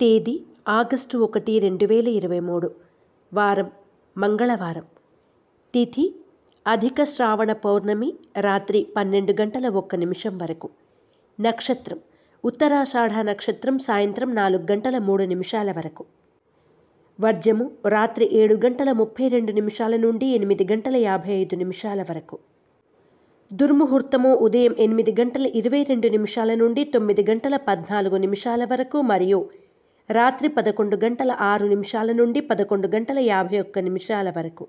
తేదీ ఆగస్టు ఒకటి రెండు వేల ఇరవై మూడు వారం మంగళవారం. తిథి అధిక శ్రావణ పౌర్ణమి రాత్రి పన్నెండు గంటల ఒక్క నిమిషం వరకు. నక్షత్రం ఉత్తరాషాఢ నక్షత్రం సాయంత్రం నాలుగు గంటల మూడు నిమిషాల వరకు. వర్జము రాత్రి ఏడు గంటల ముప్పై రెండు నిమిషాల నుండి ఎనిమిది గంటల యాభై ఐదు నిమిషాల వరకు. దుర్ముహూర్తము ఉదయం ఎనిమిది గంటల ఇరవై రెండు నిమిషాల నుండి తొమ్మిది గంటల పద్నాలుగు నిమిషాల వరకు మరియు రాత్రి పదకొండు గంటల ఆరు నిమిషాల నుండి పదకొండు గంటల యాభై ఒక్క నిమిషాల వరకు.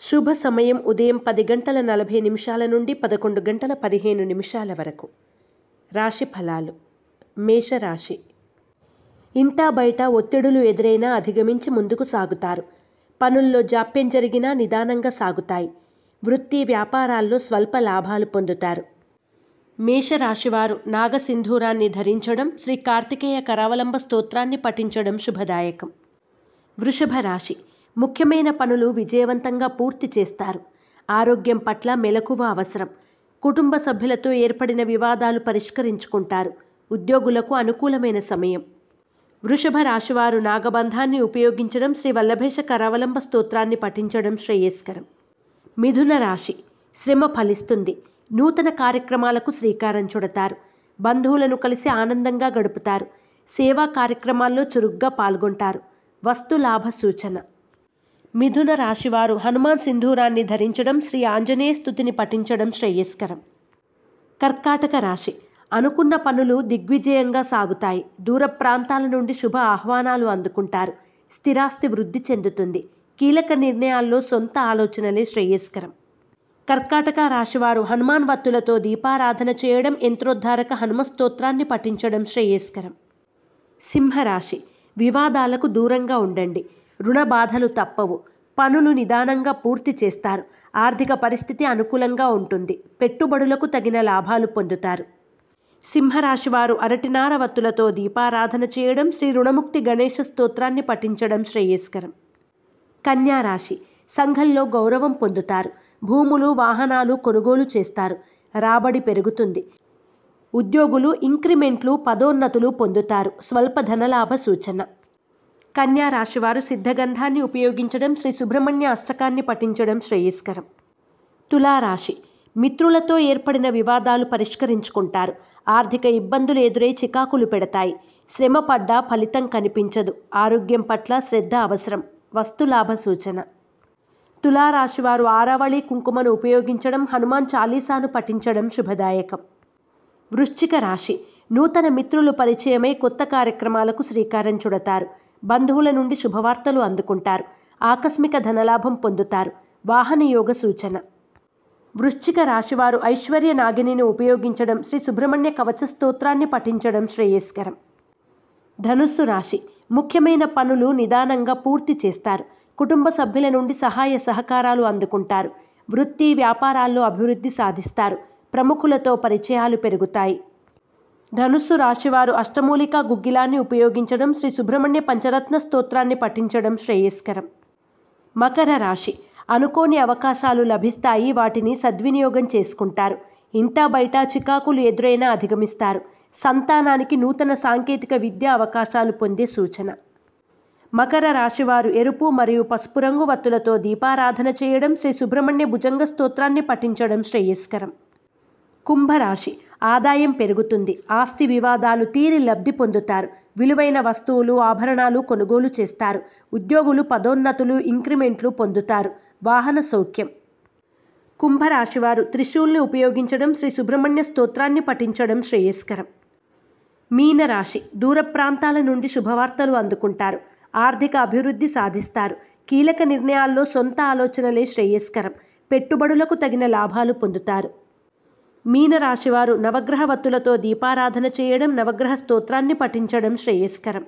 శుభ సమయం ఉదయం పది గంటల నలభై నిమిషాల నుండి పదకొండు గంటల పదిహేను నిమిషాల వరకు. రాశి ఫలాలు. మేషరాశి. ఇంటా బయట ఒత్తిడులు ఎదురైనా అధిగమించి ముందుకు సాగుతారు. పనుల్లో జాప్యం జరిగినా నిదానంగా సాగుతాయి. వృత్తి వ్యాపారాల్లో స్వల్ప లాభాలు పొందుతారు. మేషరాశివారు నాగసింధూరాన్ని ధరించడం శ్రీ కార్తికేయ కరావలంబ స్తోత్రాన్ని పఠించడం శుభదాయకం. వృషభ రాశి ముఖ్యమైన పనులు విజయవంతంగా పూర్తి చేస్తారు. ఆరోగ్యం పట్ల మెలకువ అవసరం. కుటుంబ సభ్యులతో ఏర్పడిన వివాదాలు పరిష్కరించుకుంటారు. ఉద్యోగులకు అనుకూలమైన సమయం. వృషభ రాశివారు నాగబంధాన్ని ఉపయోగించడం శ్రీ వల్లభేష కరావలంబ స్తోత్రాన్ని పఠించడం శ్రేయస్కరం. మిథున రాశి శ్రమ ఫలిస్తుంది. నూతన కార్యక్రమాలకు శ్రీకారం చుడతారు. బంధువులను కలిసి ఆనందంగా గడుపుతారు. సేవా కార్యక్రమాల్లో చురుగ్గా పాల్గొంటారు. వస్తు లాభ సూచన. మిథున రాశివారు హనుమాన్ సింధూరాన్ని ధరించడం శ్రీ ఆంజనేయ స్థుతిని పఠించడం శ్రేయస్కరం. కర్కాటక రాశి. అనుకున్న పనులు దిగ్విజయంగా సాగుతాయి. దూర ప్రాంతాల నుండి శుభ ఆహ్వానాలు అందుకుంటారు. స్థిరాస్తి వృద్ధి చెందుతుంది. కీలక నిర్ణయాల్లో సొంత ఆలోచనలే శ్రేయస్కరం. కర్కాటక రాశివారు హనుమాన్ వత్తులతో దీపారాధన చేయడం యంత్రోద్ధారక హనుమ స్తోత్రాన్ని పఠించడం శ్రేయస్కరం. సింహరాశి వివాదాలకు దూరంగా ఉండండి. రుణ బాధలు తప్పవు. పనులు నిదానంగా పూర్తి చేస్తారు. ఆర్థిక పరిస్థితి అనుకూలంగా ఉంటుంది. పెట్టుబడులకు తగిన లాభాలు పొందుతారు. సింహరాశివారు అరటినార వత్తులతో దీపారాధన చేయడం శ్రీ రుణముక్తి గణేష స్తోత్రాన్ని పఠించడం శ్రేయస్కరం. కన్యారాశి సంఘంలో గౌరవం పొందుతారు. భూములు వాహనాలు కొనుగోలు చేస్తారు. రాబడి పెరుగుతుంది. ఉద్యోగులు ఇంక్రిమెంట్లు పదోన్నతులు పొందుతారు. స్వల్ప ధనలాభ సూచన. కన్యా రాశివారు సిద్ధగంధాన్ని ఉపయోగించడం శ్రీ సుబ్రహ్మణ్య అష్టకాన్ని పఠించడం శ్రేయస్కరం. తులారాశి. మిత్రులతో ఏర్పడిన వివాదాలు పరిష్కరించుకుంటారు. ఆర్థిక ఇబ్బందులు ఎదురై చికాకులు పెడతాయి. శ్రమ పడ్డా ఫలితం కనిపించదు. ఆరోగ్యం పట్ల శ్రద్ధ అవసరం. వస్తులాభ సూచన. తులారాశివారు ఆరావళి కుంకుమను ఉపయోగించడం హనుమాన్ చాలీసాను పఠించడం శుభదాయకం. వృశ్చిక రాశి. నూతన మిత్రులు పరిచయమై కొత్త కార్యక్రమాలకు శ్రీకారం చుడతారు. బంధువుల నుండి శుభవార్తలు అందుకుంటారు. ఆకస్మిక ధనలాభం పొందుతారు. వాహన యోగ సూచన. వృశ్చిక రాశివారు ఐశ్వర్య నాగిని ఉపయోగించడం శ్రీ సుబ్రహ్మణ్య కవచ స్తోత్రాన్ని పఠించడం శ్రేయస్కరం. ధనుస్సు రాశి. ముఖ్యమైన పనులు నిదానంగా పూర్తి చేస్తారు. కుటుంబ సభ్యుల నుండి సహాయ సహకారాలు అందుకుంటారు. వృత్తి వ్యాపారాల్లో అభివృద్ధి సాధిస్తారు. ప్రముఖులతో పరిచయాలు పెరుగుతాయి. ధనుస్సు రాశివారు అష్టమూలికా గుగ్గిలాన్ని ఉపయోగించడం శ్రీ సుబ్రహ్మణ్య పంచరత్న స్తోత్రాన్ని పఠించడం శ్రేయస్కరం. మకర రాశి. అనుకోని అవకాశాలు లభిస్తాయి వాటిని సద్వినియోగం చేసుకుంటారు. ఇంటా బయట చికాకులు ఎదురైనా అధిగమిస్తారు. సంతానానికి నూతన సాంకేతిక విద్యా అవకాశాలు పొందే సూచన. మకర రాశివారు ఎరుపు మరియు పసుపు రంగు వత్తులతో దీపారాధన చేయడం శ్రీ సుబ్రహ్మణ్య భుజంగ స్తోత్రాన్ని పఠించడం శ్రేయస్కరం. కుంభరాశి. ఆదాయం పెరుగుతుంది. ఆస్తి వివాదాలు తీరి లబ్ధి పొందుతారు. విలువైన వస్తువులు ఆభరణాలు కొనుగోలు చేస్తారు. ఉద్యోగులు పదోన్నతులు ఇంక్రిమెంట్లు పొందుతారు. వాహన సౌఖ్యం. కుంభరాశివారు త్రిశూల్ని ఉపయోగించడం శ్రీ సుబ్రహ్మణ్య స్తోత్రాన్ని పఠించడం శ్రేయస్కరం. మీనరాశి. దూర ప్రాంతాల నుండి శుభవార్తలు అందుకుంటారు. ఆర్థిక అభివృద్ధి సాధిస్తారు. కీలక నిర్ణయాల్లో సొంత ఆలోచనలే శ్రేయస్కరం. పెట్టుబడులకు తగిన లాభాలు పొందుతారు. మీనరాశివారు నవగ్రహ వత్తులతో దీపారాధన చేయడం నవగ్రహ స్తోత్రాన్ని పఠించడం శ్రేయస్కరం.